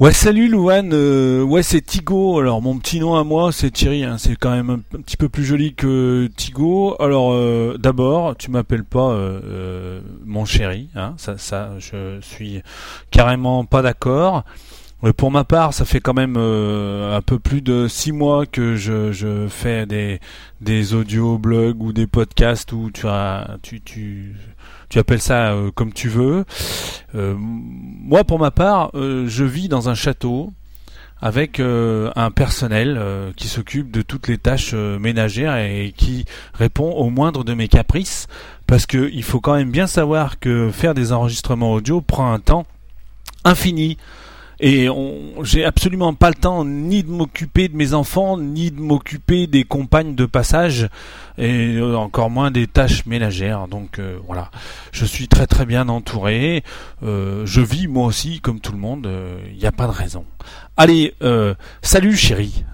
Ouais, salut Louane. Euh, ouais, c'est Tigo. Alors, mon petit nom à moi, c'est Thierry. Hein. C'est quand même un, petit peu plus joli que Tigo. Alors, euh, d'abord, tu m'appelles pas euh, mon chéri. Hein. Ça, ça, je suis carrément pas d'accord. Pour ma part, ça fait quand même un peu plus de six mois que je, je fais des des audio blogs ou des podcasts où tu as tu tu tu appelles ça euh, comme tu veux. Euh, moi, pour ma part, euh, je vis dans un château avec un personnel qui s'occupe de toutes les tâches ménagères et qui répond au moindre de mes caprices. Parce qu'il faut quand même bien savoir que faire des enregistrements audio prend un temps infini. Et j'ai absolument pas le temps ni de m'occuper de mes enfants, ni de m'occuper des compagnes de passage, et euh, encore moins des tâches ménagères. Donc euh, voilà, je suis très très bien entouré. Euh, je vis moi aussi comme tout le monde. Il n'y a pas de raison. Allez, salut chérie.